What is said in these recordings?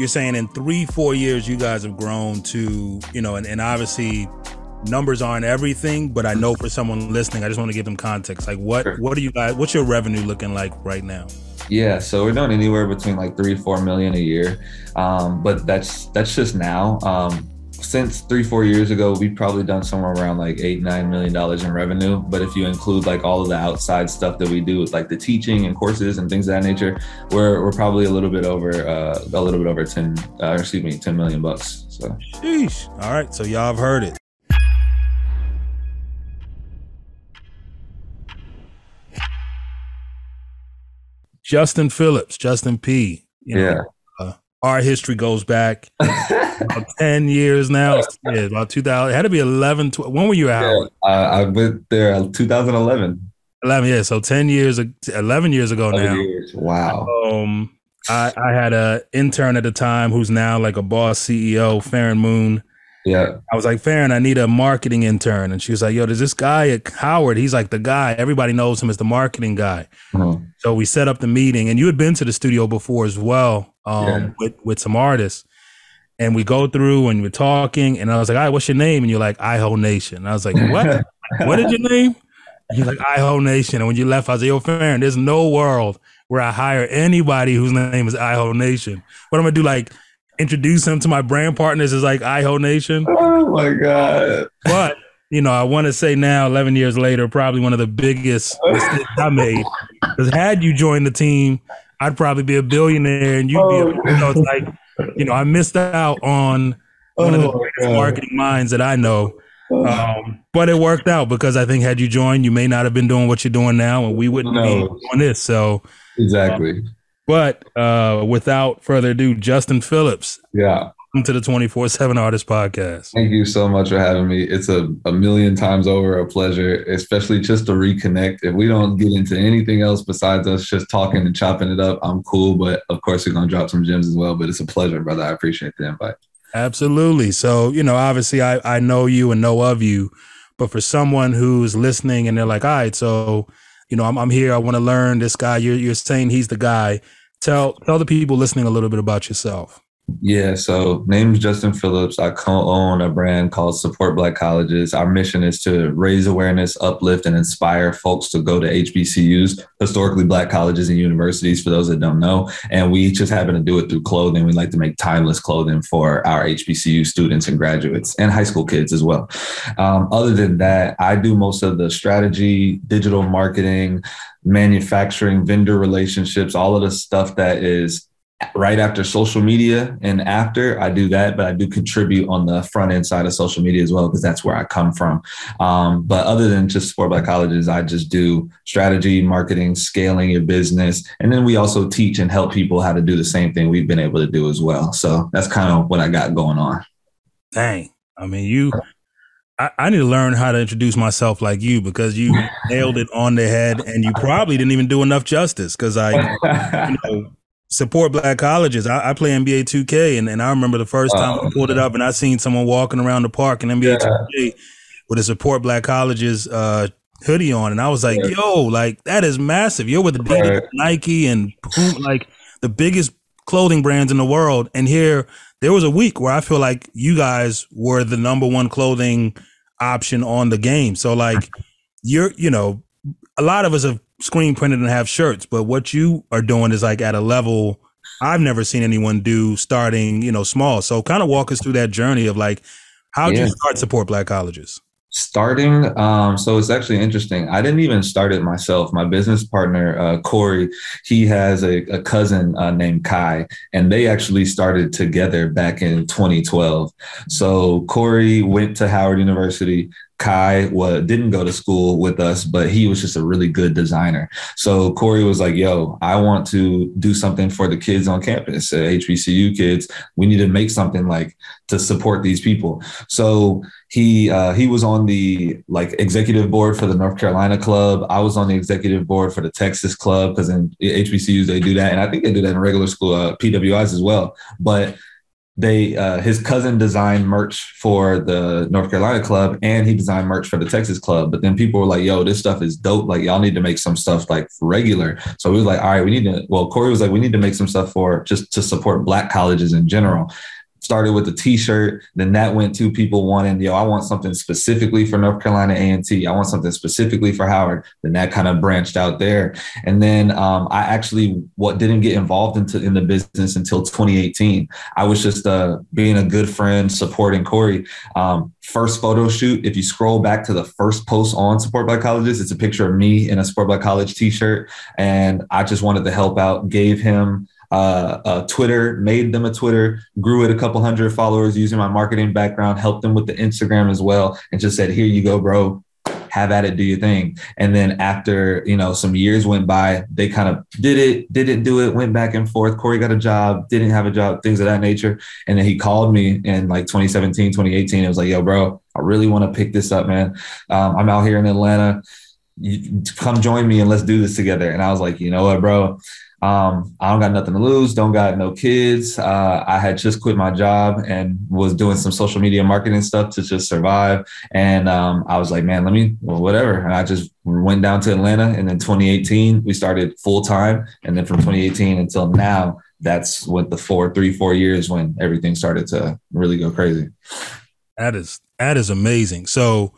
you're saying in three, four years, you guys have grown to, you know, and, and obviously numbers aren't everything, but I know for someone listening, I just want to give them context. Like what sure. what are you guys what's your revenue looking like right now? Yeah, so we're doing anywhere between like three, four million a year. Um, but that's that's just now. Um, since three, four years ago, we've probably done somewhere around like eight, nine million dollars in revenue. But if you include like all of the outside stuff that we do with like the teaching and courses and things of that nature, we're we're probably a little bit over uh, a little bit over ten, uh, excuse me, ten million bucks. So, sheesh. All right, so y'all have heard it. Justin Phillips, Justin P. You know, yeah. Our history goes back about 10 years now. Yeah, about 2000. It had to be 11. 12, when were you at yeah, I, I went there 2011. 11, yeah. So 10 years, 11 years ago now. Years. Wow. Um, I, I had an intern at the time who's now like a boss CEO, Farron Moon. Yeah. I was like, Farron, I need a marketing intern. And she was like, Yo, there's this guy at Howard. He's like the guy. Everybody knows him as the marketing guy. Mm-hmm. So we set up the meeting. And you had been to the studio before as well um, yeah. with, with some artists. And we go through and we're talking. And I was like, All right, what's your name? And you're like, Iho Nation. And I was like, What? what is your name? And you're like, Iho Nation. And when you left, I was like, Yo, Farron, there's no world where I hire anybody whose name is Iho Nation. What am I'm going to do, like, introduce him to my brand partners as like Iho Nation. Oh my god! But you know, I want to say now, eleven years later, probably one of the biggest mistakes I made. Because had you joined the team, I'd probably be a billionaire, and you'd oh, be. A, you know, it's like you know, I missed out on one oh, of the oh, greatest marketing minds that I know. Um, but it worked out because I think had you joined, you may not have been doing what you're doing now, and we wouldn't no. be doing this. So exactly. Um, but uh, without further ado, Justin Phillips. Yeah. Welcome to the 24 7 Artist Podcast. Thank you so much for having me. It's a, a million times over a pleasure, especially just to reconnect. If we don't get into anything else besides us just talking and chopping it up, I'm cool. But of course, we're going to drop some gems as well. But it's a pleasure, brother. I appreciate the invite. Absolutely. So, you know, obviously, I, I know you and know of you. But for someone who's listening and they're like, all right, so, you know, I'm, I'm here. I want to learn this guy. You're, you're saying he's the guy Tell tell the people listening a little bit about yourself. Yeah, so name's Justin Phillips. I co-own a brand called Support Black Colleges. Our mission is to raise awareness, uplift, and inspire folks to go to HBCUs, historically black colleges and universities, for those that don't know. And we just happen to do it through clothing. We like to make timeless clothing for our HBCU students and graduates and high school kids as well. Um, other than that, I do most of the strategy, digital marketing, manufacturing, vendor relationships, all of the stuff that is right after social media and after I do that, but I do contribute on the front end side of social media as well, because that's where I come from. Um, but other than just support black colleges, I just do strategy, marketing, scaling your business. And then we also teach and help people how to do the same thing we've been able to do as well. So that's kind of what I got going on. Dang. I mean, you I, I, need to learn how to introduce myself like you because you nailed it on the head and you probably didn't even do enough justice because I you know, support black colleges. I, I, play NBA 2K and, and I remember the first time I pulled it up and I seen someone walking around the park in NBA yeah. 2K with a support black colleges uh, hoodie on and I was like, yeah. yo, like that is massive. You're with Adidas, right. Nike and like the biggest clothing brands in the world. And here there was a week where I feel like you guys were the number one clothing – option on the game. So like you're, you know, a lot of us have screen printed and have shirts, but what you are doing is like at a level I've never seen anyone do starting, you know, small. So kind of walk us through that journey of like how did yeah. you start support black colleges? starting um, so it's actually interesting i didn't even start it myself my business partner uh, corey he has a, a cousin uh, named kai and they actually started together back in 2012 so corey went to howard university Kai what didn't go to school with us, but he was just a really good designer. So Corey was like, "Yo, I want to do something for the kids on campus, uh, HBCU kids. We need to make something like to support these people." So he uh, he was on the like executive board for the North Carolina club. I was on the executive board for the Texas club because in HBCUs they do that, and I think they do that in regular school uh, PWIs as well. But they uh, his cousin designed merch for the North Carolina club and he designed merch for the Texas club. But then people were like, "Yo, this stuff is dope. Like, y'all need to make some stuff like regular." So we was like, "All right, we need to." Well, Corey was like, "We need to make some stuff for just to support Black colleges in general." Started with a t-shirt then that went to people wanting yo i want something specifically for north carolina a&t i want something specifically for howard. Then that kind of branched out there. And then um, i actually what didn't get involved into in the business until 2018 i was just uh, being a good friend supporting corey. Um, first photo shoot if you scroll back to the first post on support black colleges it's a picture of me in a support black college t-shirt. And i just wanted to help out gave him uh, uh, Twitter, made them a Twitter, grew it a couple hundred followers using my marketing background, helped them with the Instagram as well, and just said, "Here you go, bro. Have at it, do your thing." And then after you know some years went by, they kind of did it, didn't do it, went back and forth. Corey got a job, didn't have a job, things of that nature. And then he called me in like 2017, 2018. It was like, "Yo, bro, I really want to pick this up, man. Um, I'm out here in Atlanta." You come join me and let's do this together. And I was like, you know what, bro? Um, I don't got nothing to lose, don't got no kids. Uh, I had just quit my job and was doing some social media marketing stuff to just survive. And um, I was like, man, let me, well, whatever. And I just went down to Atlanta. And then 2018, we started full time. And then from 2018 until now, that's what the four, three, four years when everything started to really go crazy. That is, that is amazing. So,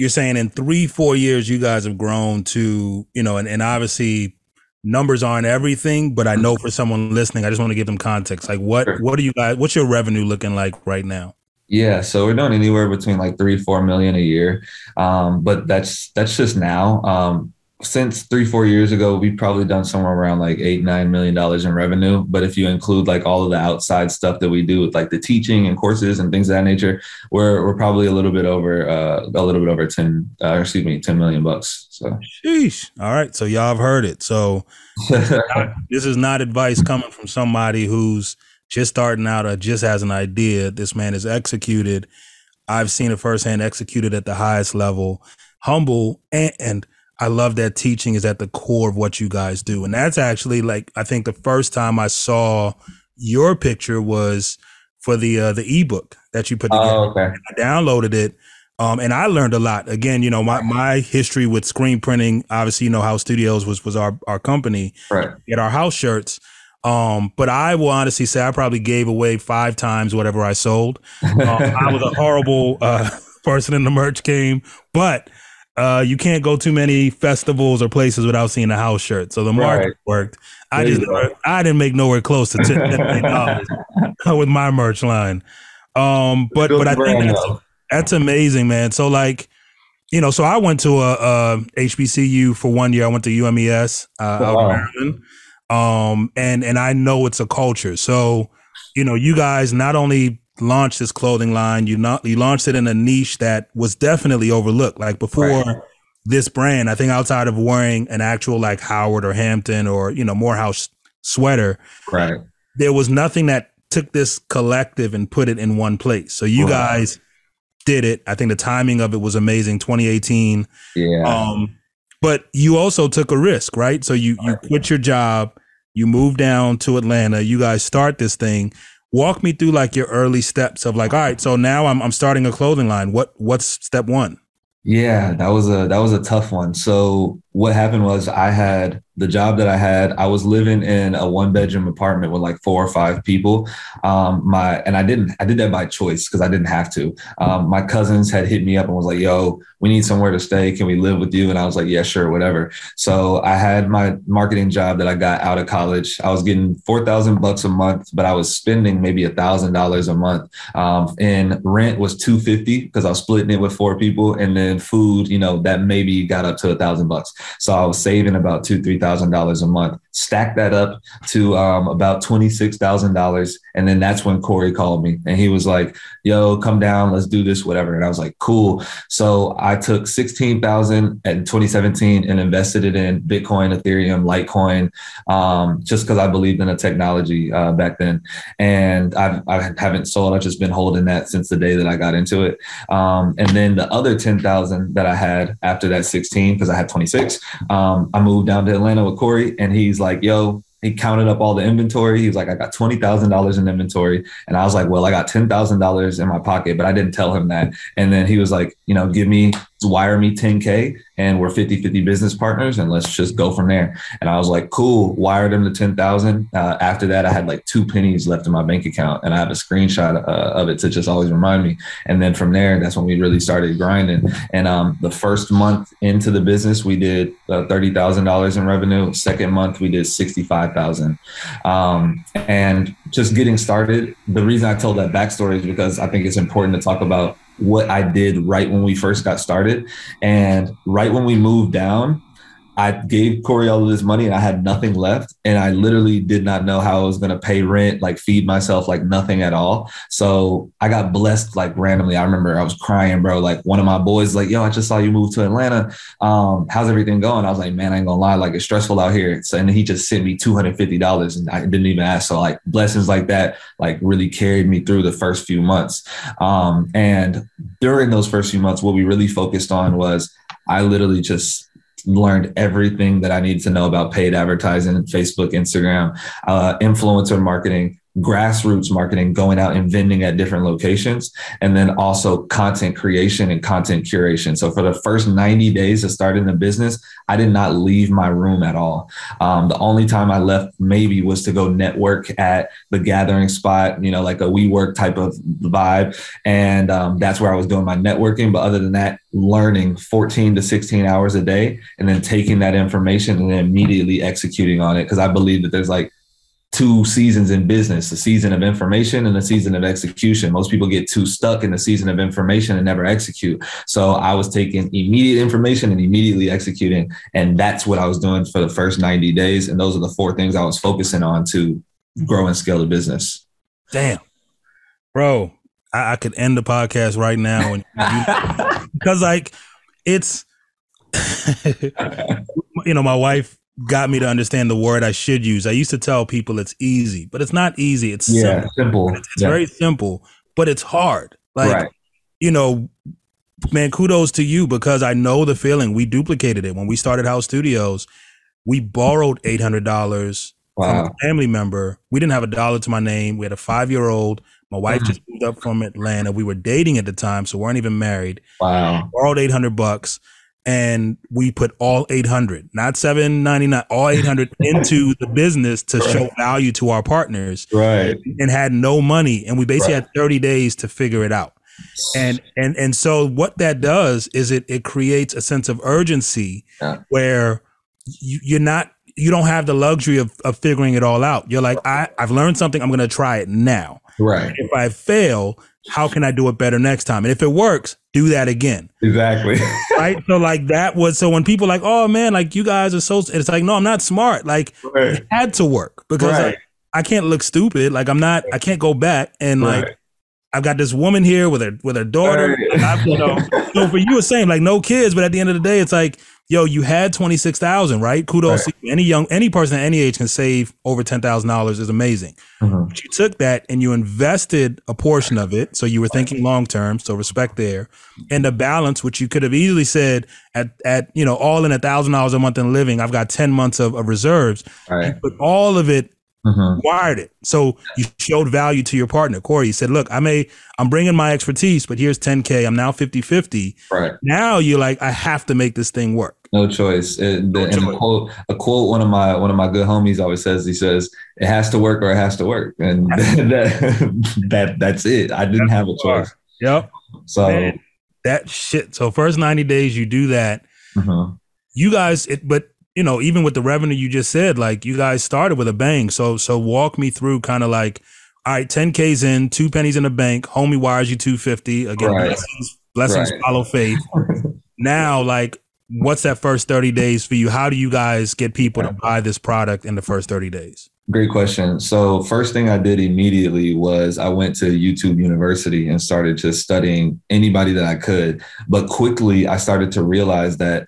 you're saying in three, four years, you guys have grown to, you know, and, and obviously numbers aren't everything, but I know for someone listening, I just want to give them context. Like what sure. what are you guys what's your revenue looking like right now? Yeah, so we're doing anywhere between like three, four million a year. Um, but that's that's just now. Um, since three four years ago we've probably done somewhere around like eight nine million dollars in revenue. But if you include like all of the outside stuff that we do with like the teaching and courses and things of that nature we're we're probably a little bit over uh, a little bit over 10 uh, excuse me 10 million bucks so. Sheesh. all right. So y'all have heard it. So this is not advice coming from somebody who's just starting out or just has an idea. This man is executed. I've seen it firsthand executed at the highest level humble and, and I love that teaching is at the core of what you guys do. And that's actually like I think the first time I saw your picture was for the uh, the ebook that you put together. Oh, okay. I downloaded it. Um, and I learned a lot. Again, you know, my, my history with screen printing, obviously, you know, House Studios was was our, our company. Right. Get our house shirts. Um, but I will honestly say I probably gave away five times whatever I sold. Um, I was a horrible uh, person in the merch game, but uh, you can't go too many festivals or places without seeing a house shirt. So the market right. worked. I there just I didn't make nowhere close to ten million dollars with my merch line. Um, but but I think that's, that's amazing, man. So like, you know, so I went to a, a HBCU for one year. I went to UMES uh, out in Maryland. Um, and and I know it's a culture. So, you know, you guys not only launched this clothing line. You not you launched it in a niche that was definitely overlooked. Like before right. this brand, I think outside of wearing an actual like Howard or Hampton or you know Morehouse sweater, right? There was nothing that took this collective and put it in one place. So you right. guys did it. I think the timing of it was amazing. 2018. Yeah. Um, but you also took a risk, right? So you you quit your job, you move down to Atlanta. You guys start this thing walk me through like your early steps of like all right so now i'm, I'm starting a clothing line. What what's step one? Yeah that was a that was a tough one. So what happened was i had the job that I had, I was living in a one bedroom apartment with like four or five people. Um, my and I didn't I did that by choice because I didn't have to. Um, my cousins had hit me up and was like, "Yo, we need somewhere to stay. Can we live with you?" And I was like, "Yeah, sure, whatever." So I had my marketing job that I got out of college. I was getting four thousand bucks a month, but I was spending maybe a thousand dollars a month. Um, and rent was two fifty because I was splitting it with four people, and then food, you know, that maybe got up to a thousand bucks. So I was saving about two three thousand $1,000 a month. Stack that up to um, about $26,000. And then that's when Corey called me and he was like, yo, come down, let's do this, whatever. And I was like, cool. So I took 16,000 in 2017 and invested it in Bitcoin, Ethereum, Litecoin, um, just because I believed in the technology uh, back then. And I've, I haven't sold. I've just been holding that since the day that I got into it. Um, and then the other 10,000 that I had after that 16, because I had 26, um, I moved down to Atlanta with Corey and he's like, yo, he counted up all the inventory. He was like, I got $20,000 in inventory. And I was like, well, I got $10,000 in my pocket, but I didn't tell him that. And then he was like, you know, give me, wire me 10K and we're 50 50 business partners and let's just go from there. And I was like, cool, wired them to 10,000. Uh, after that, I had like two pennies left in my bank account and I have a screenshot uh, of it to just always remind me. And then from there, that's when we really started grinding. And um, the first month into the business, we did uh, $30,000 in revenue. Second month, we did 65,000. Um, and just getting started, the reason I told that backstory is because I think it's important to talk about what I did right when we first got started. And right when we moved down, I gave Corey all of this money and I had nothing left. And I literally did not know how I was going to pay rent, like feed myself, like nothing at all. So I got blessed like randomly. I remember I was crying, bro. Like one of my boys, like, yo, I just saw you move to Atlanta. Um, how's everything going? I was like, man, I ain't gonna lie, like it's stressful out here. So, and he just sent me $250 and I didn't even ask. So like blessings like that, like really carried me through the first few months. Um, and during those first few months, what we really focused on was I literally just learned everything that I needed to know about paid advertising, Facebook, Instagram, uh, influencer marketing, grassroots marketing, going out and vending at different locations, and then also content creation and content curation. So for the first 90 days of starting the business, I did not leave my room at all. Um, the only time I left maybe was to go network at the gathering spot, you know, like a WeWork type of vibe. And um, that's where I was doing my networking. But other than that, learning 14 to 16 hours a day and then taking that information and then immediately executing on it. Cause I believe that there's like two seasons in business a season of information and a season of execution. Most people get too stuck in the season of information and never execute. So i was taking immediate information and immediately executing and that's what i was doing for the first 90 days. And those are the four things i was focusing on to grow and scale the business. Damn. Bro i, I could end the podcast right now because like it's you know my wife got me to understand the word I should use. I used to tell people it's easy, but it's not easy. It's yeah, simple. simple. It's, it's yeah. very simple, but it's hard. Like, right. you know, man, kudos to you because I know the feeling. We duplicated it when we started House Studios. We borrowed eight hundred dollars wow. from a family member. We didn't have a dollar to my name. We had a five year old. My wife mm. just moved up from Atlanta. We were dating at the time, so we weren't even married. Wow. Borrowed eight hundred bucks and we put all 800 not 799 all 800 into the business to right. show value to our partners right and had no money and we basically right. had 30 days to figure it out and and and so what that does is it it creates a sense of urgency yeah. where you, you're not you don't have the luxury of, of figuring it all out you're like i i've learned something i'm going to try it now right if i fail how can I do it better next time? And if it works, do that again. Exactly. right. So like that was so when people like, oh man, like you guys are so it's like, no, I'm not smart. Like right. it had to work because right. like, I can't look stupid. Like I'm not, I can't go back and right. like I've got this woman here with her with her daughter. you know, so for you, it's same like no kids, but at the end of the day, it's like yo, you had twenty six thousand, right? Kudos right. Any young, any person at any age can save over ten thousand dollars is amazing. Mm-hmm. But you took that and you invested a portion of it, so you were thinking long term. So respect there, and the balance, which you could have easily said at at you know all in a thousand dollars a month in living, I've got ten months of, of reserves. Right. But all of it Mm-hmm. wired it. So you showed value to your partner. Corey, you said, look, I may, I'm bringing my expertise, but here's 10K. I'm now 50 50. Right. Now you're like, I have to make this thing work. No choice. It, no and choice. A, quote, a quote one of my one of my good homies always says. He says, "It has to work or it has to work," and that, that that's it. I didn't that's have a choice. Yep. So Man, that shit. So first ninety days, you do that. Mm-hmm. You guys, it, but you know, even with the revenue you just said, like you guys started with a bang. So so walk me through kind of like, all right, 10K's in, two pennies in the bank, homie wires you 250. Again, right. blessings, blessings right. follow faith. now, like, what's that first 30 days for you? How do you guys get people to buy this product in the first 30 days? Great question. So, first thing I did immediately was I went to YouTube University and started just studying anybody that I could. But quickly, I started to realize that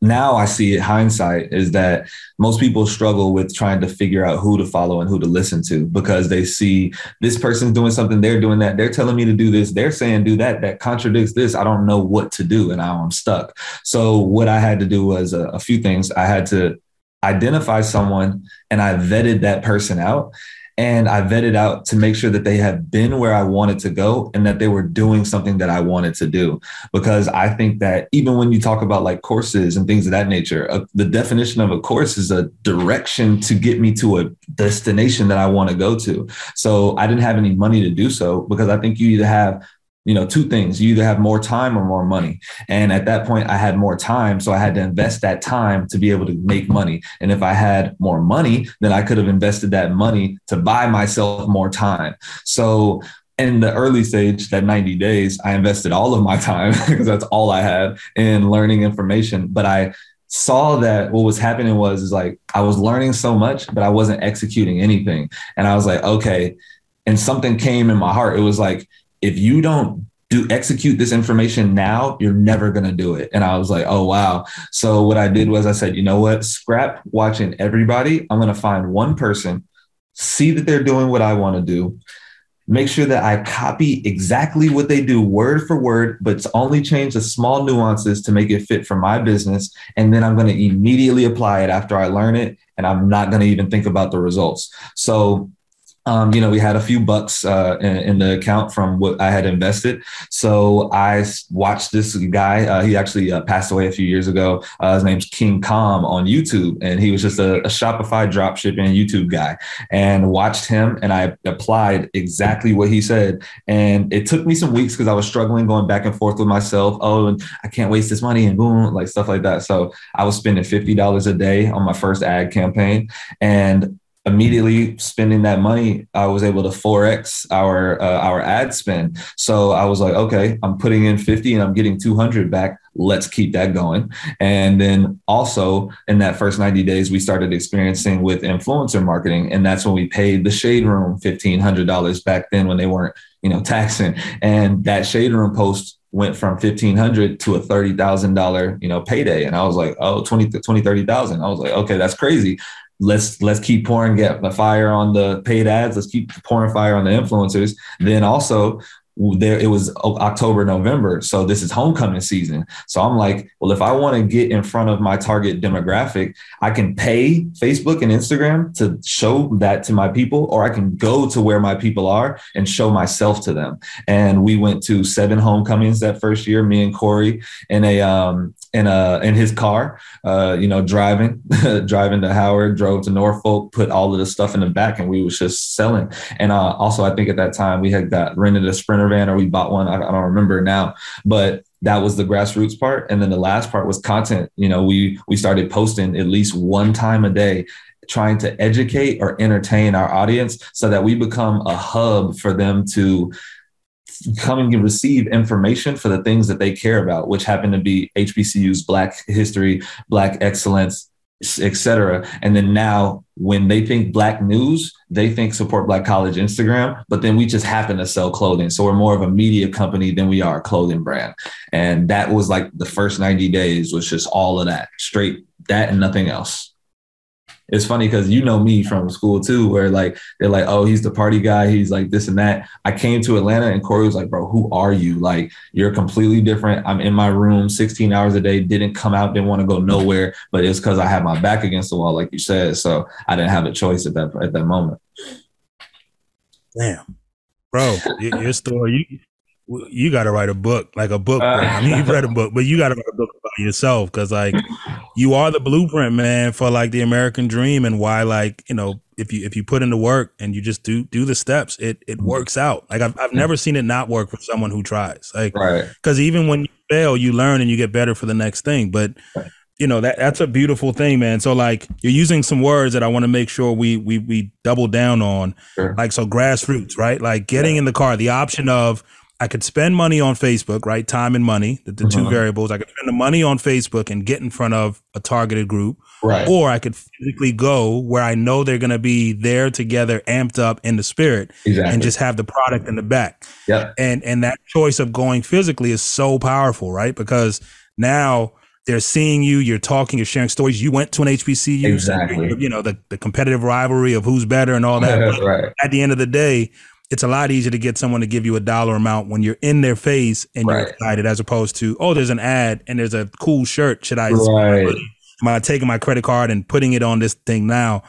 now I see it hindsight is that most people struggle with trying to figure out who to follow and who to listen to because they see this person's doing something, they're doing that, they're telling me to do this, they're saying do that, that contradicts this. I don't know what to do and now I'm stuck. So what I had to do was a, a few things. I had to identify someone and I vetted that person out and I vetted out to make sure that they had been where I wanted to go and that they were doing something that I wanted to do. Because I think that even when you talk about like courses and things of that nature, uh, the definition of a course is a direction to get me to a destination that I want to go to. So I didn't have any money to do so because I think you either have you know two things. You either have more time or more money. And at that point i had more time so i had to invest that time to be able to make money. And if i had more money then i could have invested that money to buy myself more time. So in the early stage that 90 days i invested all of my time because that's all i had in learning information. But i saw that what was happening was is like i was learning so much but i wasn't executing anything. And i was like okay. And something came in my heart. It was like if you don't do execute this information now, you're never going to do it. And I was like, oh, wow. So what I did was I said, you know what? Scrap watching everybody. I'm going to find one person, see that they're doing what I want to do. Make sure that I copy exactly what they do word for word, but only change the small nuances to make it fit for my business. And then I'm going to immediately apply it after I learn it. And I'm not going to even think about the results. So um, you know, we had a few bucks uh, in, in, the account from what I had invested. So I watched this guy. Uh, he actually uh, passed away a few years ago. Uh, his name's King Calm on YouTube, and he was just a, a Shopify dropshipping YouTube guy. And watched him, and I applied exactly what he said. And it took me some weeks because I was struggling going back and forth with myself. Oh, and I can't waste this money, and boom, like stuff like that. So I was spending fifty dollars a day on my first ad campaign, and immediately spending that money, I was able to forex our uh, our ad spend. So I was like, okay, I'm putting in 50 and I'm getting 200 back. Let's keep that going. And then also in that first 90 days, we started experiencing with influencer marketing, and that's when we paid the Shade Room $1,500 back then when they weren't, you know, taxing. And that Shade Room post went from 1500 to a $30,000, you know, payday. And I was like, oh, 20, 20, 30,000. I was like, okay, that's crazy let's let's keep pouring get the fire on the paid ads. Let's keep pouring fire on the influencers. Then also there it was October, November. So this is homecoming season. So I'm like, well, if I want to get in front of my target demographic, I can pay Facebook and Instagram to show that to my people, or I can go to where my people are and show myself to them. And we went to seven homecomings that first year, me and Corey in a um in a in his car, uh, you know, driving, driving to Howard, drove to Norfolk, put all of the stuff in the back, and we was just selling. And uh, also, I think at that time we had got rented a Sprinter van or we bought one. I, I don't remember now, but that was the grassroots part. And then the last part was content. You know, we we started posting at least one time a day trying to educate or entertain our audience so that we become a hub for them to come and receive information for the things that they care about, which happen to be HBCU's Black history, Black excellence, etc. And then now, when they think Black news, they think support Black college Instagram, but then we just happen to sell clothing. So we're more of a media company than we are a clothing brand. And that was like the first 90 days was just all of that, straight that and nothing else it's funny because you know me from school too, where like they're like, oh, he's the party guy, he's like this and that. I came to Atlanta and Corey was like, bro, who are you? Like, you're completely different. I'm in my room 16 hours a day, didn't come out, didn't want to go nowhere, but it's because I had my back against the wall, like you said. So I didn't have a choice at that at that moment. Damn, bro, your story. You you got to write a book, like a book. I mean, you've read a book, but you got to write a book about yourself because, like, you are the blueprint, man, for like the American dream and why, like, you know, if you if you put in the work and you just do do the steps, it it works out. Like, I've I've never seen it not work for someone who tries. Like, because even when you fail, you learn and you get better for the next thing. But right you know that that's a beautiful thing man so like you're using some words that i want to make sure we we we double down on sure. like so grassroots right like getting yeah. in the car the option of I could spend money on Facebook, right? Time and money, the, the two uh-huh. variables. I could spend the money on Facebook and get in front of a targeted group. Right. Or I could physically go where I know they're going to be there together, amped up in the spirit, exactly. and just have the product in the back. Yeah. And and that choice of going physically is so powerful, right? Because now they're seeing you, you're talking, you're sharing stories. You went to an HBCU, exactly. you know the the competitive rivalry of who's better and all that. right. At the end of the day, it's a lot easier to get someone to give you a dollar amount when you're in their face and right. you're excited as opposed to, oh, there's an ad and there's a cool shirt. Should I? Right. am I taking my credit card and putting it on this thing now?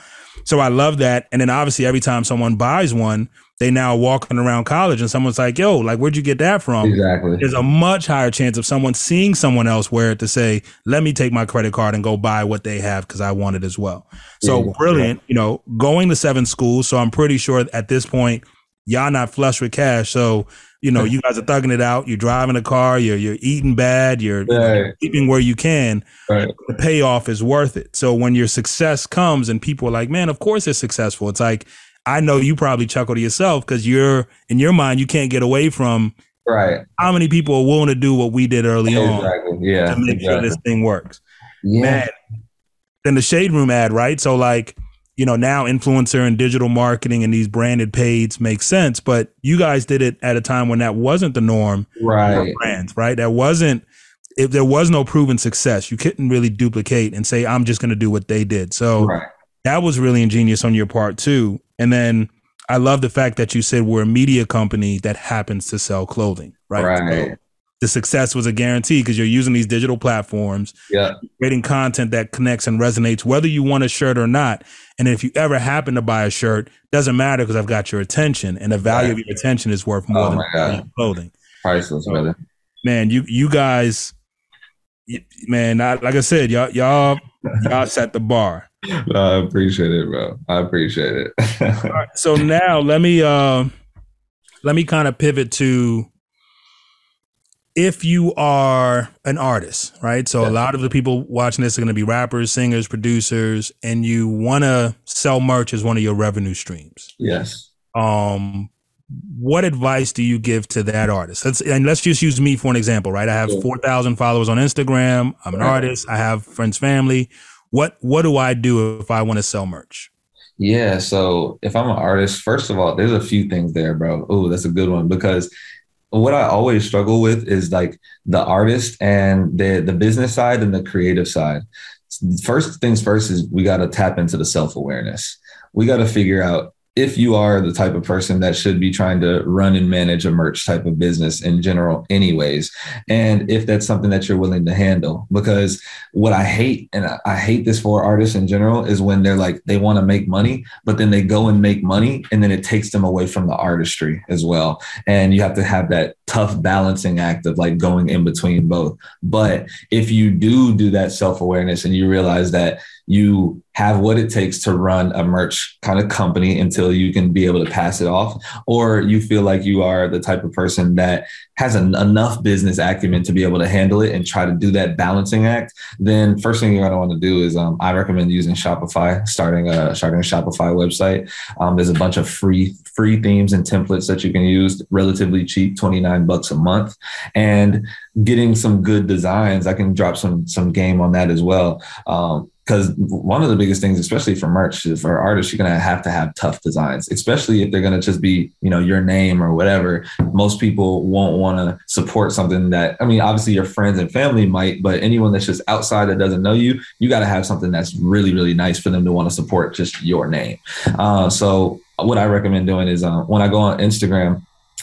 So I love that. And then obviously every time someone buys one, they now walking around college and someone's like, yo, like, where'd you get that from? Exactly. There's a much higher chance of someone seeing someone else wear it to say, let me take my credit card and go buy what they have because I want it as well. So yeah. brilliant, you know, going to seven schools. So I'm pretty sure at this point, y'all not flush with cash. So, you know, you guys are thugging it out. You're driving a car, you're, you're eating bad, you're, right. sleeping where you can. Right. The payoff is worth it. So when your success comes and people are like, man, of course it's successful. It's like, I know you probably chuckle to yourself because you're in your mind you can't get away from right how many people are willing to do what we did early exactly. on yeah to make exactly. sure this thing works yeah Man. then the shade room ad right so like you know now influencer and digital marketing and these branded paids make sense but you guys did it at a time when that wasn't the norm right brands right that wasn't if there was no proven success you couldn't really duplicate and say i'm just going to do what they did so right. that was really ingenious on your part too and then I love the fact that you said we're a media company that happens to sell clothing, right? Right. So the success was a guarantee because you're using these digital platforms, yeah, creating content that connects and resonates, whether you want a shirt or not. And if you ever happen to buy a shirt, doesn't matter because I've got your attention, and the value right. of your attention is worth more oh than clothing. Priceless, brother. Man, you you guys, man, I, like I said, y'all y'all y'all set the bar. No, I appreciate it, bro. I appreciate it. right, so now let me uh let me kind of pivot to if you are an artist, right? So yeah. a lot of the people watching this are going to be rappers, singers, producers, and you want to sell merch as one of your revenue streams. Yes. Um, what advice do you give to that artist? Let's and let's just use me for an example, right? I have yeah. four thousand followers on Instagram. I'm an right. artist. I have friends, family. What what do I do if I want to sell merch? Yeah, so if I'm an artist, first of all, there's a few things there, bro. Oh, that's a good one because what I always struggle with is like the artist and the the business side and the creative side. First things first is we got to tap into the self awareness. We got to figure out if you are the type of person that should be trying to run and manage a merch type of business in general anyways and if that's something that you're willing to handle. Because what i hate and i hate this for artists in general is when they're like they want to make money but then they go and make money and then it takes them away from the artistry as well. And you have to have that tough balancing act of like going in between both. But if you do do that self-awareness and you realize that you have what it takes to run a merch kind of company until you can be able to pass it off, or you feel like you are the type of person that has an, enough business acumen to be able to handle it and try to do that balancing act, then first thing you're going to want to do is um, I recommend using Shopify, starting a starting a Shopify website. Um, there's a bunch of free free themes and templates that you can use, relatively cheap, 29 bucks a month, and getting some good designs. I can drop some some game on that as well. Um, because one of the biggest things, especially for merch, for artists, you're gonna have to have tough designs, especially if they're gonna just be, you know, your name or whatever. Most people won't want to support something that, I mean, obviously your friends and family might, but anyone that's just outside that doesn't know you, you got to have something that's really, really nice for them to want to support just your name. Uh, so what I recommend doing is uh, when I go on Instagram,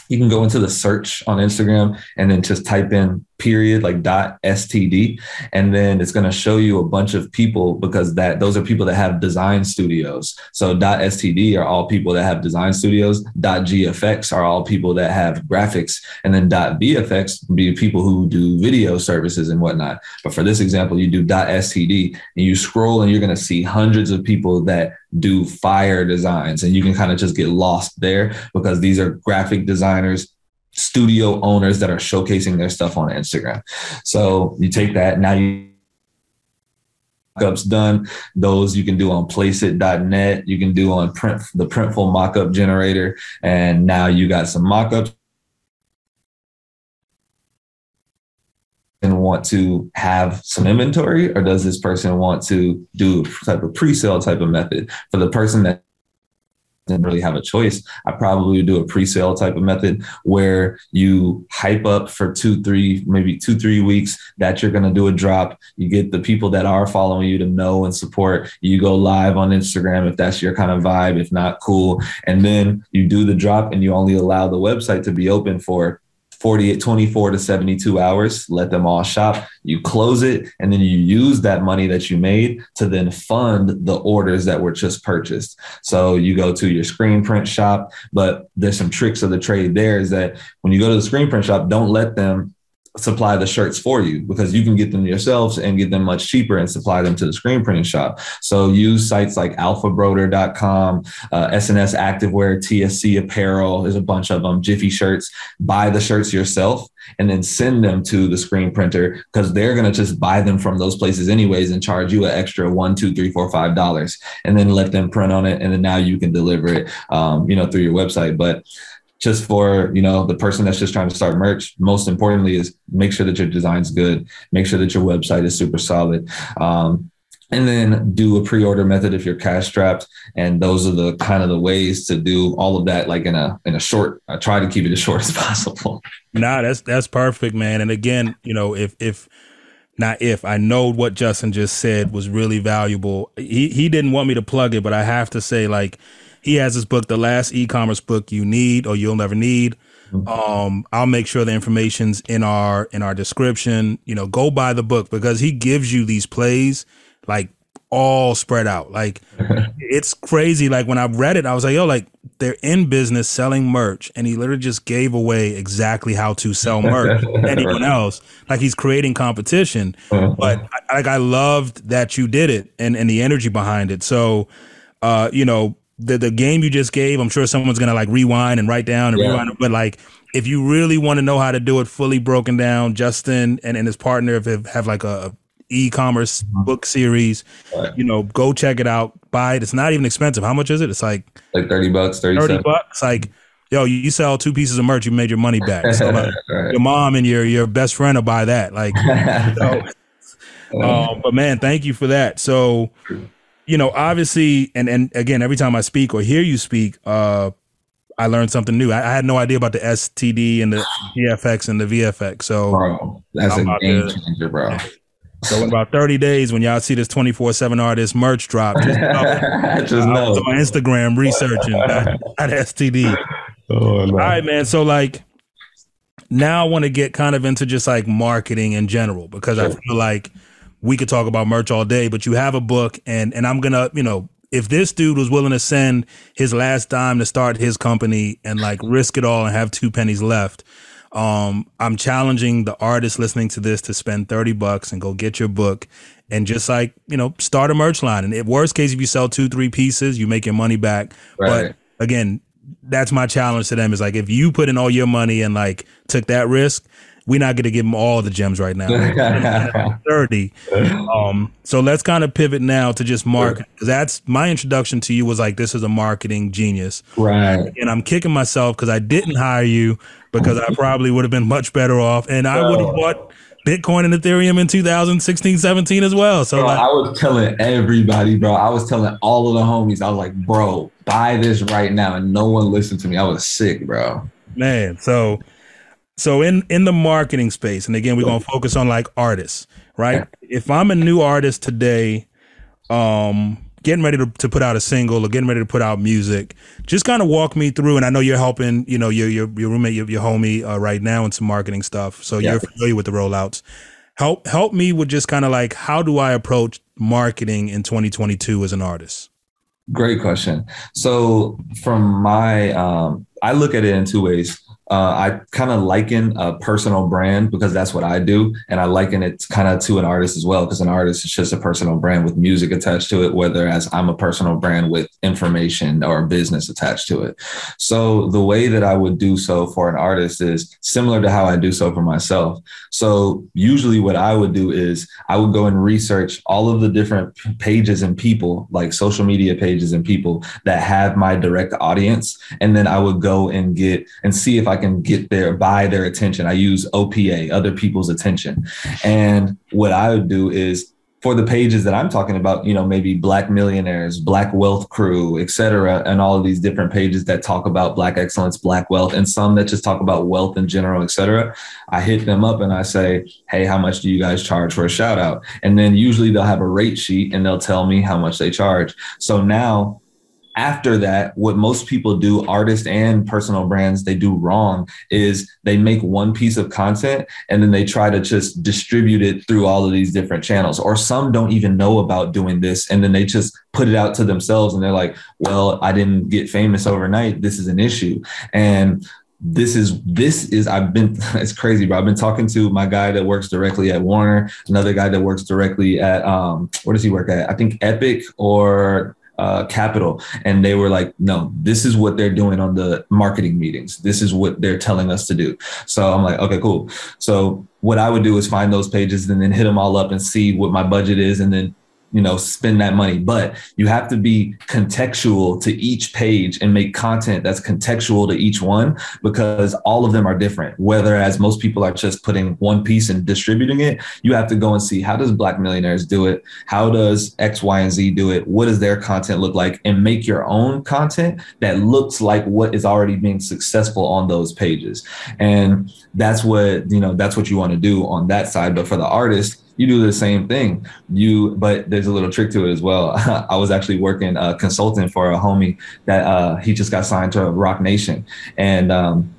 you can go into the search on Instagram and then just type in period like dot std and then it's going to show you a bunch of people because that those are people that have design studios. So dot std are all people that have design studios. Dot gfx are all people that have graphics. And then dot vfx be people who do video services and whatnot. But for this example you do dot std and you scroll and you're going to see hundreds of people that do fire designs. And you can kind of just get lost there because these are graphic designers studio owners that are showcasing their stuff on Instagram. So you take that now you mockups done. Those you can do on placeit.net. You can do on print the printful mockup generator. And now you got some mockups and want to have some inventory or does this person want to do type of pre-sale type of method for the person that didn't really have a choice, I probably would do a pre-sale type of method where you hype up for two, three, maybe two, three weeks that you're going to do a drop. You get the people that are following you to know and support. You go live on Instagram if that's your kind of vibe. If not, cool. And then you do the drop and you only allow the website to be open for 48, 24 to 72 hours, let them all shop. You close it, and then you use that money that you made to then fund the orders that were just purchased. So you go to your screen print shop, but there's some tricks of the trade there is that when you go to the screen print shop, don't let them supply the shirts for you because you can get them yourselves and get them much cheaper and supply them to the screen printing shop. So use sites like alphabroder.com, uh, S&S Activewear, TSC Apparel, there's a bunch of them, Jiffy Shirts. Buy the shirts yourself and then send them to the screen printer because they're going to just buy them from those places anyways and charge you an extra one, two, three, four, five dollars and then let them print on it. And then now you can deliver it, um, you know, through your website. But just for you know the person that's just trying to start merch most importantly is make sure that your design's good make sure that your website is super solid um, and then do a pre-order method if you're cash strapped and those are the kind of the ways to do all of that like in a in a short i try to keep it as short as possible nah that's that's perfect man and again you know if if not if I know what Justin just said was really valuable. He he didn't want me to plug it, but I have to say like he has his book, The Last E-commerce Book You Need or You'll Never Need. Mm-hmm. Um, I'll make sure the information's in our in our description. You know, go buy the book because he gives you these plays like all spread out. Like it's crazy. Like when I read it, I was like, yo, like they're in business selling merch, and he literally just gave away exactly how to sell merch anyone else. Like he's creating competition. Uh-huh. But like I loved that you did it and and the energy behind it. So uh, you know, the the game you just gave, I'm sure someone's gonna like rewind and write down and yeah. rewind. But like, if you really want to know how to do it fully broken down, Justin and, and his partner have, have like a e-commerce mm-hmm. book series, right. you know, go check it out. Buy it. It's not even expensive. How much is it? It's like like thirty bucks. 30 bucks. Like, yo, you sell two pieces of merch, you made your money back. So like, right. your mom and your your best friend will buy that. Like, so, um, but man, thank you for that. So you know, obviously, and and again, every time I speak or hear you speak, uh, I learned something new. I, I had no idea about the STD and the GFX and the VFX. So bro, that's I'm a game to, changer, bro. So in about 30 days, when y'all see this 24-7 artist merch drop, just know, just know. on Instagram researching at, at STD. Oh, no. All right, man. So like now I want to get kind of into just like marketing in general because sure. I feel like – we could talk about merch all day, but you have a book and and I'm gonna, you know, if this dude was willing to send his last dime to start his company and like risk it all and have two pennies left, um, I'm challenging the artist listening to this to spend 30 bucks and go get your book and just like, you know, start a merch line. And if worst case, if you sell two, three pieces, you make your money back. Right. But again, that's my challenge to them is like, if you put in all your money and like took that risk, we're not going to give them all the gems right now. 30. Um, so let's kind of pivot now to just marketing because that's my introduction to you was like, this is a marketing genius. Right. And I'm kicking myself because I didn't hire you because I probably would have been much better off. And I would have bought Bitcoin and Ethereum in 2016, 17 as well. So bro, like, I was telling everybody, bro. I was telling all of the homies, I was like, bro, buy this right now. And no one listened to me. I was sick, bro. Man. So so in in the marketing space, and again, we're gonna focus on like artists, right? If I'm a new artist today, um, getting ready to, to put out a single or getting ready to put out music, just kind of walk me through. And I know you're helping, you know, your your, your roommate, your, your homie, uh, right now in some marketing stuff. So yeah. you're familiar with the rollouts. Help help me with just kind of like how do I approach marketing in 2022 as an artist? Great question. So from my, um, I look at it in two ways. Uh, I kind of liken a personal brand because that's what I do. And I liken it kind of to an artist as well, because an artist is just a personal brand with music attached to it, whether as I'm a personal brand with information or business attached to it. So the way that I would do so for an artist is similar to how I do so for myself. So usually what I would do is I would go and research all of the different pages and people, like social media pages and people that have my direct audience. And then I would go and get and see if I can get their buy their attention. I use OPA, other people's attention. And what I would do is for the pages that I'm talking about, you know, maybe Black Millionaires, Black Wealth Crew, et cetera, and all of these different pages that talk about Black excellence, Black wealth, and some that just talk about wealth in general, et cetera. I hit them up and I say, hey, how much do you guys charge for a shout out? And then usually they'll have a rate sheet and they'll tell me how much they charge. So now after that, what most people do, artists and personal brands, they do wrong is they make one piece of content and then they try to just distribute it through all of these different channels. Or some don't even know about doing this and then they just put it out to themselves and they're like, well, I didn't get famous overnight. This is an issue. And this is this is I've been it's crazy, bro. I've been talking to my guy that works directly at Warner, another guy that works directly at um where does he work at? I think Epic or uh, Capitol, and they were like, "No, this is what they're doing on the marketing meetings. This is what they're telling us to do." So I'm like, "Okay, cool." So what I would do is find those pages and then hit them all up and see what my budget is, and then you know spend that money. But you have to be contextual to each page and make content that's contextual to each one because all of them are different. Whereas most people are just putting one piece and distributing it you have to go and see how does black millionaires do it? How does x y and z do it? What does their content look like? And make your own content that looks like what is already being successful on those pages. And that's what you know that's what you want to do on that side. But for the artist you do the same thing. You, but there's a little trick to it as well. I was actually working a consultant for a homie that uh, he just got signed to Roc Nation, and um,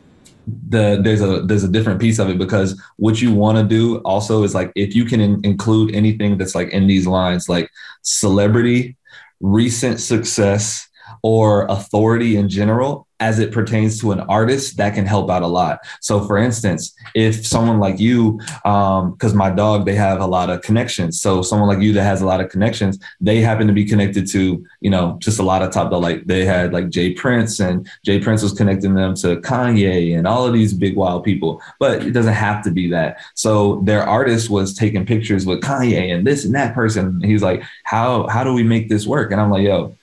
the there's a there's a different piece of it because what you want to do also is like if you can in, include anything that's like in these lines like celebrity, recent success, or authority in general as it pertains to an artist that can help out a lot. So for instance if someone like you because um, my dog they have a lot of connections. So someone like you that has a lot of connections they happen to be connected to you know just a lot of top like they had like J Prince and J Prince was connecting them to Kanye and all of these big wild people. But it doesn't have to be that. So their artist was taking pictures with Kanye and this and that person. He's like how how do we make this work? And I'm like yo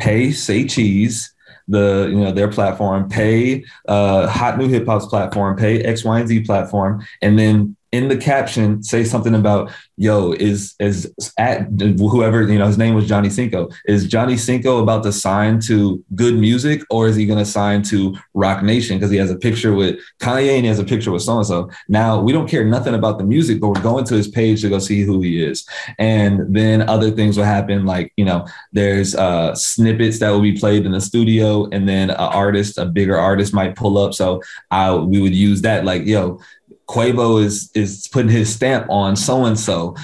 pay say cheese the you know their platform pay uh HotNewHipHop's platform pay x y and z platform and then in the caption say something about yo is is at whoever you know his name was Johnny Cinco. Is Johnny Cinco about to sign to good music or is he going to sign to Roc Nation? Because he has a picture with Kanye and he has a picture with so and so now we don't care nothing about the music but we're going to his page to go see who he is. And then other things will happen like you know there's uh snippets that will be played in the studio and then an artist a bigger artist might pull up. So I we would use that like yo Quavo is is putting his stamp on so and so,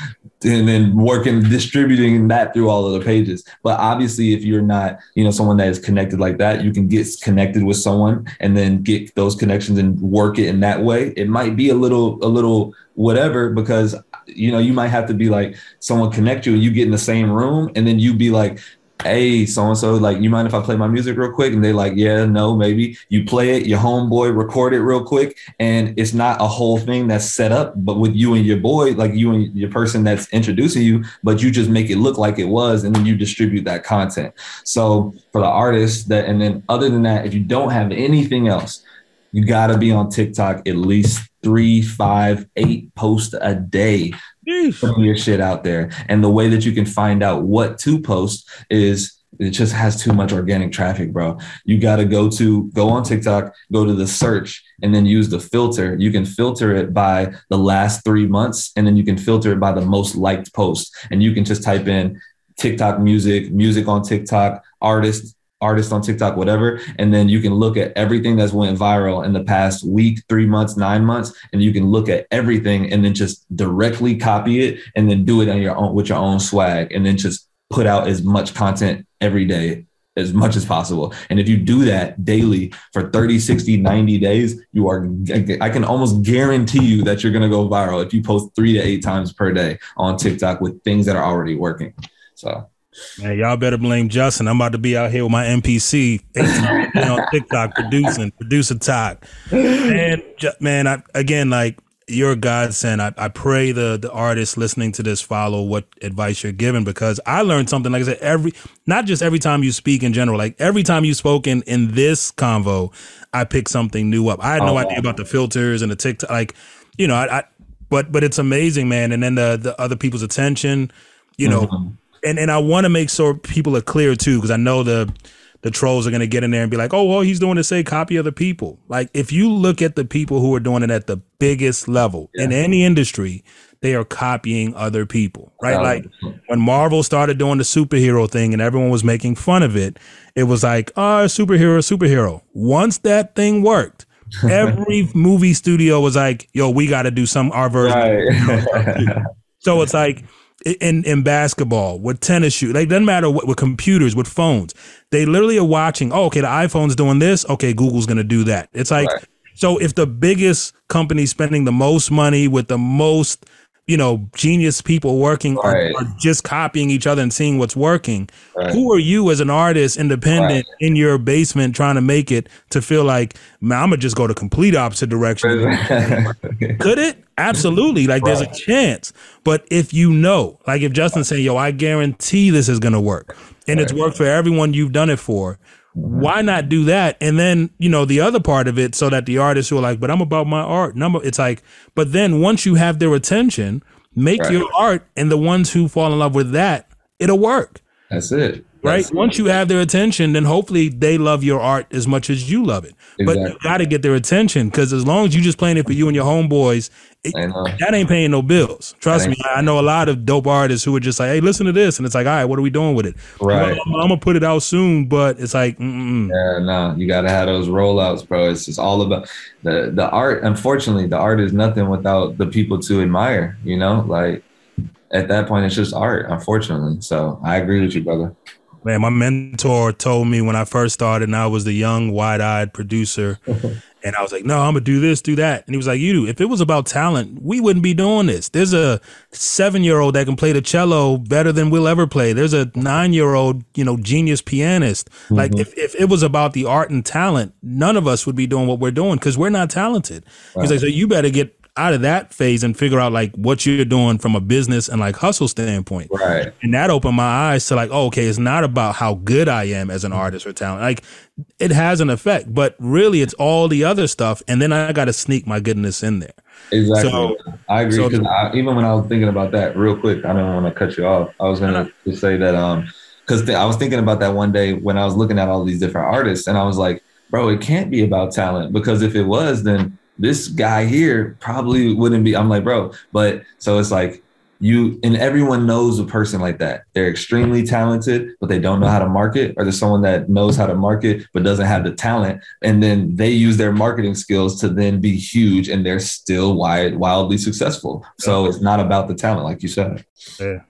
and then working distributing that through all of the pages. But obviously, if you're not, you know, someone that is connected like that, you can get connected with someone and then get those connections and work it in that way. It might be a little a little whatever because you know you might have to be like someone connect you and you get in the same room and then you be like hey, so and so, like, you mind if I play my music real quick? And they like, yeah, no, maybe. You play it, your homeboy record it real quick, and it's not a whole thing that's set up, but with you and your boy, like you and your person that's introducing you, but you just make it look like it was, and then you distribute that content. So for the artist that, and then other than that, if you don't have anything else, you got to be on TikTok at least three, five, eight posts a day your shit out there. And the way that you can find out what to post is it just has too much organic traffic, bro. You got to go to go on TikTok, go to the search, and then use the filter. You can filter it by the last three months, and then you can filter it by the most liked post. And you can just type in TikTok music, music on TikTok, artist, artist on TikTok, whatever. And then you can look at everything that's went viral in the past week, three months, nine months, and you can look at everything and then just directly copy it and then do it on your own with your own swag and then just put out as much content every day as much as possible. And if you do that daily for 30, 60, 90 days, you are, I can almost guarantee you that you're going to go viral if you post three to eight times per day on TikTok with things that are already working. So Man, y'all better blame Justin. I'm about to be out here with my MPC on TikTok producing, producer talk. And man, I, again, like you're a godsend. I, I pray the the artists listening to this follow what advice you're giving because I learned something. Like I said, every not just every time you speak in general, like every time you spoke in in this convo, I picked something new up. I had no oh. idea about the filters and the TikTok. Like, you know, I, I but but it's amazing, man. And then the the other people's attention, you know. Mm-hmm and and I want to make sure people are clear too, because I know the the trolls are going to get in there and be like, oh, well, he's doing to say copy other people. Like, if you look at the people who are doing it at the biggest level yeah. in any industry, they are copying other people, right? Like when Marvel started doing the superhero thing and everyone was making fun of it, it was like, oh, superhero, superhero. Once that thing worked, every movie studio was like, yo, we got to do some our version. Right. so it's like in in basketball with tennis shoes, like doesn't matter what with computers, with phones. They literally are watching. Oh, okay, the iPhone's doing this. Okay, Google's gonna do that. It's like right. so if the biggest company spending the most money with the most you know, genius people working right. are, are, just copying each other and seeing what's working. Right. Who are you as an artist, independent right. in your basement, trying to make it to feel like, man, I'm gonna just go the complete opposite direction? Could it? Absolutely. Like there's a chance. But if you know, like if Justin's saying, yo, I guarantee this is gonna work, and it's worked for everyone you've done it for. Mm-hmm. Why not do that? And then, you know, the other part of it, so that the artists who are like, but I'm about my art. Number, it's like, but then once you have their attention, make right. your art, and the ones who fall in love with that, it'll work. That's it. Right. That's Once you have their attention, then hopefully they love your art as much as you love it. Exactly. But you got to get their attention because as long as you just playing it for you and your homeboys, it, that ain't paying no bills. Trust me, I know a lot of dope artists who are just like, "Hey, listen to this," and it's like, "All right, what are we doing with it?" Right. I'm, I'm gonna put it out soon, but it's like, mm-mm. yeah, no, you gotta have those rollouts, bro. It's just all about the the art. Unfortunately, the art is nothing without the people to admire. You know, like at that point, it's just art. Unfortunately, so I agree with you, brother. Man, my mentor told me when I first started, and I was the young, wide-eyed producer. And I was like, no, I'm gonna do this, do that. And he was like, you, do. if it was about talent, we wouldn't be doing this. There's a seven year old that can play the cello better than we'll ever play. There's a nine year old, you know, genius pianist. Mm-hmm. Like if, if it was about the art and talent, none of us would be doing what we're doing because we're not talented. Right. He's like, so you better get out of that phase and figure out like what you're doing from a business and like hustle standpoint. Right. And that opened my eyes to like, oh, okay, it's not about how good I am as an artist or talent. Like it has an effect, but really it's all the other stuff. And then I got to sneak my goodness in there. Exactly. So, I agree. So, even when I was thinking about that, real quick, I don't want to cut you off. I was going to say that, um, because th- I was thinking about that one day when I was looking at all these different artists, and I was like, bro, it can't be about talent because if it was, then this guy here probably wouldn't be. I'm like, bro, but so it's like you and everyone knows a person like that. They're extremely talented, but they don't know how to market, or there's someone that knows how to market but doesn't have the talent, and then they use their marketing skills to then be huge, and they're still wide, wildly successful. So it's not about the talent, like you said. Yeah.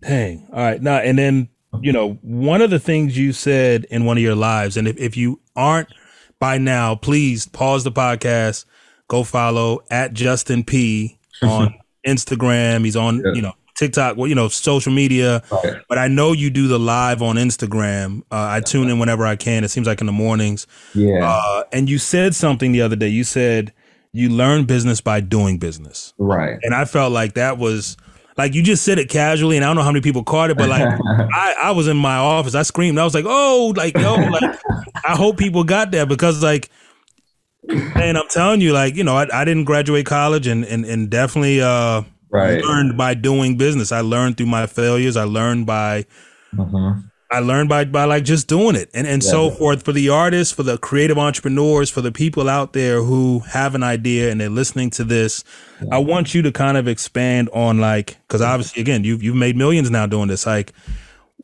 Dang. All right. Now, and then you know, one of the things you said in one of your lives, and if, if you aren't by now, please pause the podcast, go follow at Justin P on Instagram. He's on, yeah. you know, TikTok, well, you know, social media. Right. But I know you do the live on Instagram. Uh, I tune in whenever I can. It seems like in the mornings. Yeah. Uh, and you said something the other day. You said you learn business by doing business. Right. And I felt like that was like you just said it casually, and I don't know how many people caught it, but like I, I was in my office, I screamed, I was like, oh, like yo, like I hope people got that because like, and I'm telling you, like you know, I, I didn't graduate college, and and and definitely uh right. learned by doing business. I learned through my failures. I learned by. Uh-huh. I learned by by like just doing it and and yeah. so forth for the artists, for the creative entrepreneurs, for the people out there who have an idea and they're listening to this. Yeah. I want you to kind of expand on like because obviously again you've you've made millions now doing this. Like,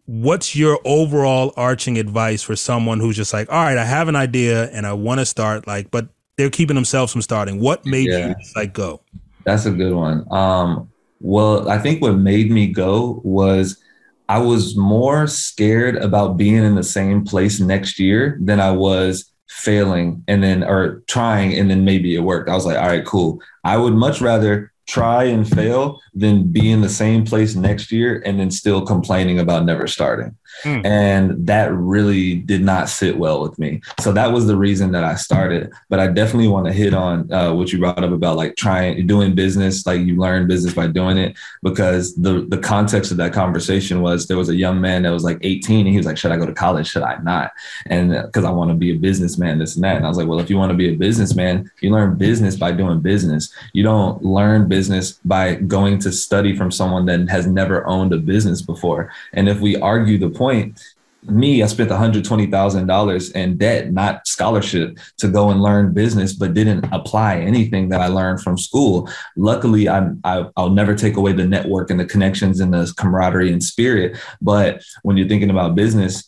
what's your overall arching advice for someone who's just like, all right, I have an idea and I want to start like, but they're keeping themselves from starting. What made yeah. you like go? That's a good one. Um, well, I think what made me go was I was more scared about being in the same place next year than I was failing and then or trying and then maybe it worked. I was like, all right, cool. I would much rather try and fail than be in the same place next year and then still complaining about never starting. Mm. And that really did not sit well with me. So that was the reason that I started. But I definitely want to hit on uh, what you brought up about like trying doing business, like you learn business by doing it. Because the the context of that conversation was there was a young man that was like 18 and he was like, Should I go to college? Should I not? And because uh, I want to be a businessman, this and that. And I was like, Well, if you want to be a businessman, you learn business by doing business. You don't learn business by going to study from someone that has never owned a business before. And if we argue the point, me, I spent $120,000 in debt, not scholarship, to go and learn business, but didn't apply anything that I learned from school. Luckily, I'm, I, I'll never take away the network and the connections and the camaraderie and spirit. But when you're thinking about business,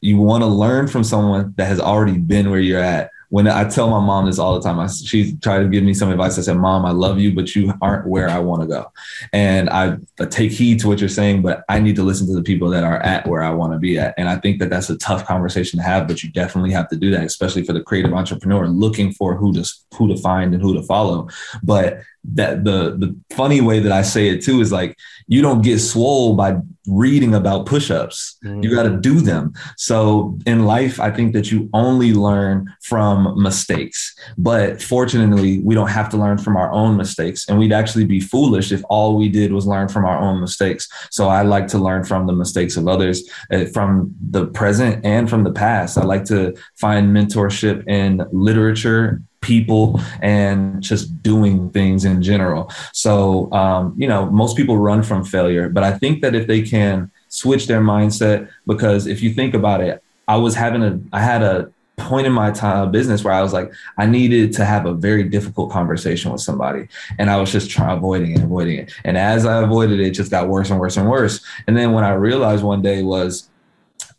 you want to learn from someone that has already been where you're at when I tell my mom this all the time, I, she tried to give me some advice. I said, Mom, I love you, but you aren't where I want to go. And I, I take heed to what you're saying, but I need to listen to the people that are at where I want to be at. And I think that that's a tough conversation to have, but you definitely have to do that, especially for the creative entrepreneur looking for who to, who to find and who to follow. But that the the funny way that I say it too is like you don't get swole by reading about push-ups. Mm-hmm. You got to do them. So in life, I think that you only learn from mistakes. But fortunately, we don't have to learn from our own mistakes. And we'd actually be foolish if all we did was learn from our own mistakes. So I like to learn from the mistakes of others, uh, from the present and from the past. I like to find mentorship in literature people and just doing things in general. So, um, you know, most people run from failure, but I think that if they can switch their mindset, because if you think about it, I was having a, I had a point in my time business where I was like, I needed to have a very difficult conversation with somebody. And I was just trying avoiding it, avoiding it. And as I avoided it, it just got worse and worse and worse. And then when I realized one day was,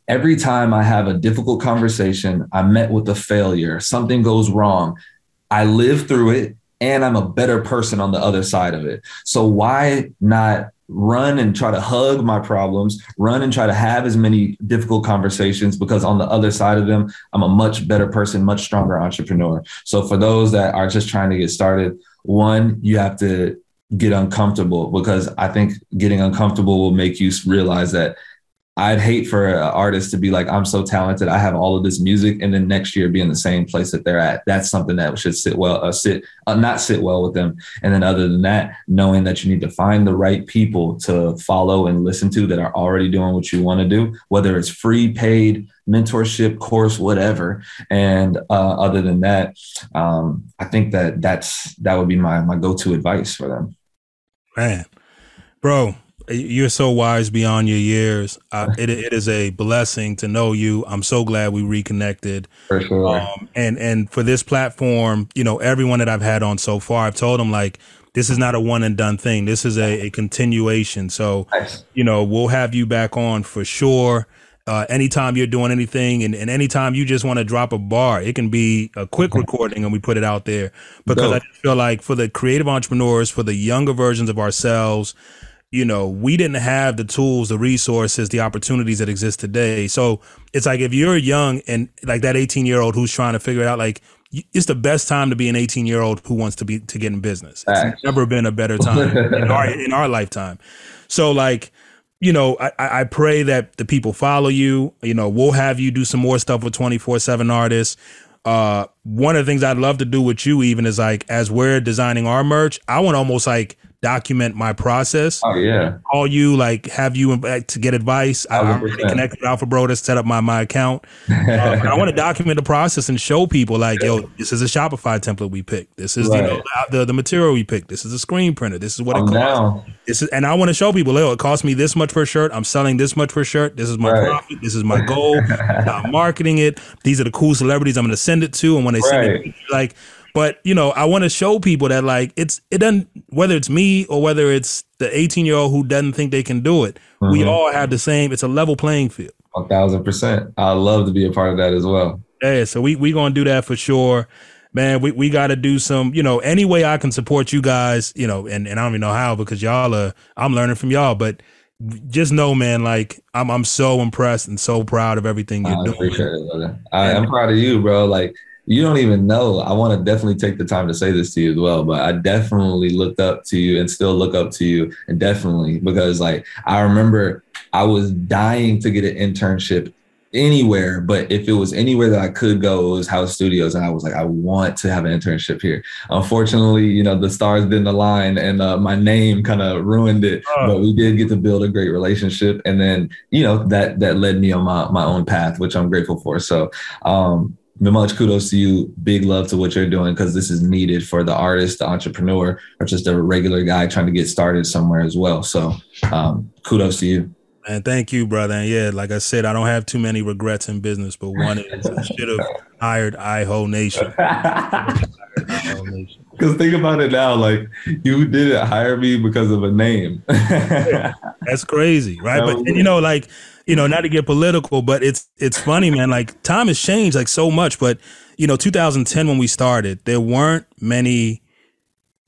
every time I have a difficult conversation, I met with a failure, something goes wrong, I live through it and I'm a better person on the other side of it. So why not run and try to hug my problems, run and try to have as many difficult conversations because on the other side of them, I'm a much better person, much stronger entrepreneur. So for those that are just trying to get started, one, you have to get uncomfortable because I think getting uncomfortable will make you realize that I'd hate for an artist to be like, I'm so talented. I have all of this music, and then next year be in the same place that they're at. That's something that should sit well, uh, sit uh, not sit well with them. And then other than that, knowing that you need to find the right people to follow and listen to that are already doing what you want to do, whether it's free, paid, mentorship course, whatever. And uh, other than that, um, I think that that's that would be my my go to advice for them. Man, bro, you're so wise beyond your years. Uh, it, it is a blessing to know you. I'm so glad we reconnected. For sure. Um, and and for this platform, you know, everyone that I've had on so far, I've told them like this is not a one and done thing. This is a, a continuation. So, nice. you know, we'll have you back on for sure. Uh, anytime you're doing anything and, and anytime you just want to drop a bar, it can be a quick recording and we put it out there because Dope. I feel like for the creative entrepreneurs, for the younger versions of ourselves, you know, we didn't have the tools, the resources, the opportunities that exist today. So it's like if you're young and like that 18 year old who's trying to figure it out, like it's the best time to be an 18 year old who wants to be to get in business. It's never been a better time in our in our lifetime. So like, you know, I, I pray that the people follow you. You know, we'll have you do some more stuff with 24 seven artists. Uh, one of the things I'd love to do with you even is like as we're designing our merch, I want almost like document my process. Oh yeah. Call you, like have you to get advice. I, am already connected with Alphabroder to set up my my account. Uh, I want to document the process and show people like, yo, this is a Shopify template we picked. This is right. you know the, the material we picked. This is a screen printer. This is what I'm it costs. Down. This is, and I want to show people, yo, it cost me this much per shirt. I'm selling this much per shirt. This is my right. profit. This is my goal. I'm marketing it. These are the cool celebrities I'm going to send it to, and when they send it, like but you know, I want to show people that like it's it doesn't whether it's me or whether it's the 18 year old who doesn't think they can do it. Mm-hmm. We all have the same. It's a level playing field. A thousand percent. I love to be a part of that as well. Yeah, so we we gonna do that for sure. Man, we, we got to do some, you know, any way I can support you guys, you know, and, and I don't even know how because y'all are, I'm learning from y'all, but just know, man, like I'm I'm so impressed and so proud of everything you're I doing. Appreciate it. I, am proud of you, bro. Like you don't even know. I want to definitely take the time to say this to you as well, but I definitely looked up to you and still look up to you. And definitely because, like, I remember I was dying to get an internship anywhere, but if it was anywhere that I could go, it was House Studios. And I was like, I want to have an internship here. Unfortunately, you know, the stars didn't align and uh, my name kind of ruined it. Oh. But we did get to build a great relationship. And then, you know, that that led me on my, my own path, which I'm grateful for. So um, much kudos to you. Big love to what you're doing because this is needed for the artist, the entrepreneur, or just a regular guy trying to get started somewhere as well. So, um, kudos to you. And thank you, brother. And yeah, like I said, I don't have too many regrets in business, but one is I should have hired iHo Nation. Because think about it now, like you didn't hire me because of a name. That's crazy, right? But you know, like you know, not to get political, but it's it's funny, man. Like time has changed like so much, but you know, 2010 when we started, there weren't many,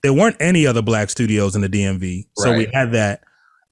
there weren't any other black studios in the DMV, so right. we had that,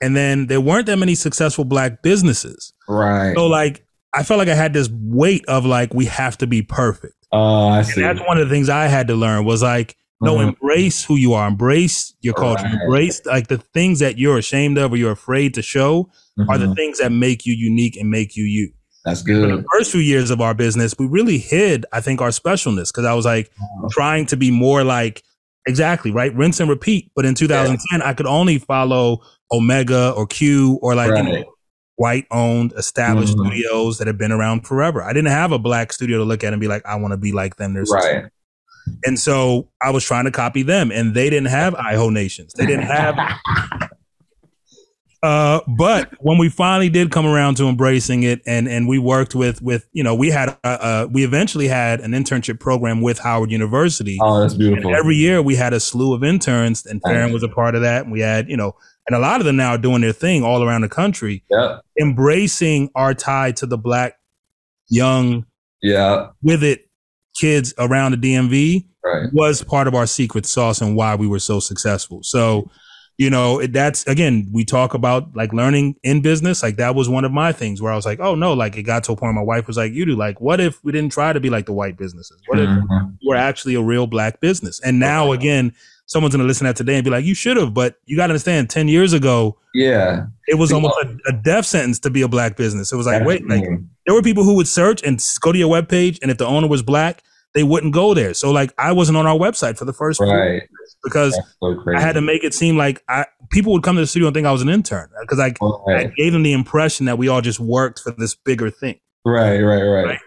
and then there weren't that many successful black businesses, right? So like, I felt like I had this weight of like we have to be perfect. Oh, I see. And that's one of the things I had to learn was like, no, mm-hmm. embrace who you are, embrace your culture, right. embrace like the things that you're ashamed of or you're afraid to show mm-hmm. are the mm-hmm. things that make you unique and make you you. That's good. For the first few years of our business, we really hid, I think, our specialness because I was like oh. trying to be more like exactly right, rinse and repeat. But in 2010, yeah. I could only follow Omega or Q or like right. you know, white owned established mm-hmm. studios that have been around forever. I didn't have a black studio to look at and be like, I want to be like them. There's right. And so I was trying to copy them, and they didn't have iHo Nations. They didn't have Uh, but when we finally did come around to embracing it, and and we worked with with you know we had a, we eventually had an internship program with Howard University. Oh, that's beautiful. And every year we had a slew of interns, and Farron was a part of that. And we had you know, and a lot of them now are doing their thing all around the country. Yeah, embracing our tie to the black young. Yeah, with it, kids around the DMV right. was part of our secret sauce and why we were so successful. So you know that's again we talk about like learning in business. Like that was one of my things where i was like oh no like it got to a point my wife was like you do like what if we didn't try to be like the white businesses? What if mm-hmm. we're actually a real black business? And now again someone's gonna listen to that today and be like you should have but you gotta understand 10 years ago yeah. it was almost a, a, death sentence to be a black business. It was like wait like there were people who would search and go to your webpage and if the owner was black they wouldn't go there. So like I wasn't on our website for the first right. because so I had to make it seem like I people would come to the studio and think I was an intern because I, right. I gave them the impression that we all just worked for this bigger thing. Right, right, right. right?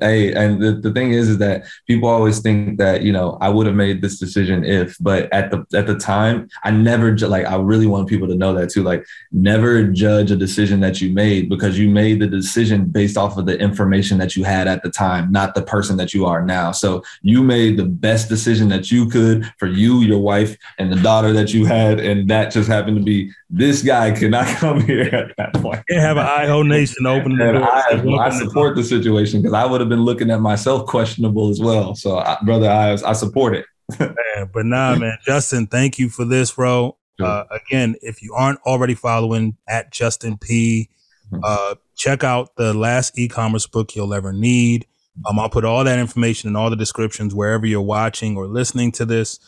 Hey, and the, the thing is, is that people always think that you know I would have made this decision if, but at the at the time, I never like I really want people to know that too. Like, never judge a decision that you made because you made the decision based off of the information that you had at the time, not the person that you are now. So you made the best decision that you could for you, your wife, and the daughter that you had, and that just happened to be this guy cannot come here at that point. Can't have an iHo Nation open the door. I, I support the situation because I would have been looking at myself questionable as well. So, I, brother, I, I support it. man, but nah, man, Justin, thank you for this, bro. Uh, again, if you aren't already following at Justin P, mm-hmm. uh, check out the last e-commerce book you'll ever need. Um, I'll put all that information in all the descriptions wherever you're watching or listening to this.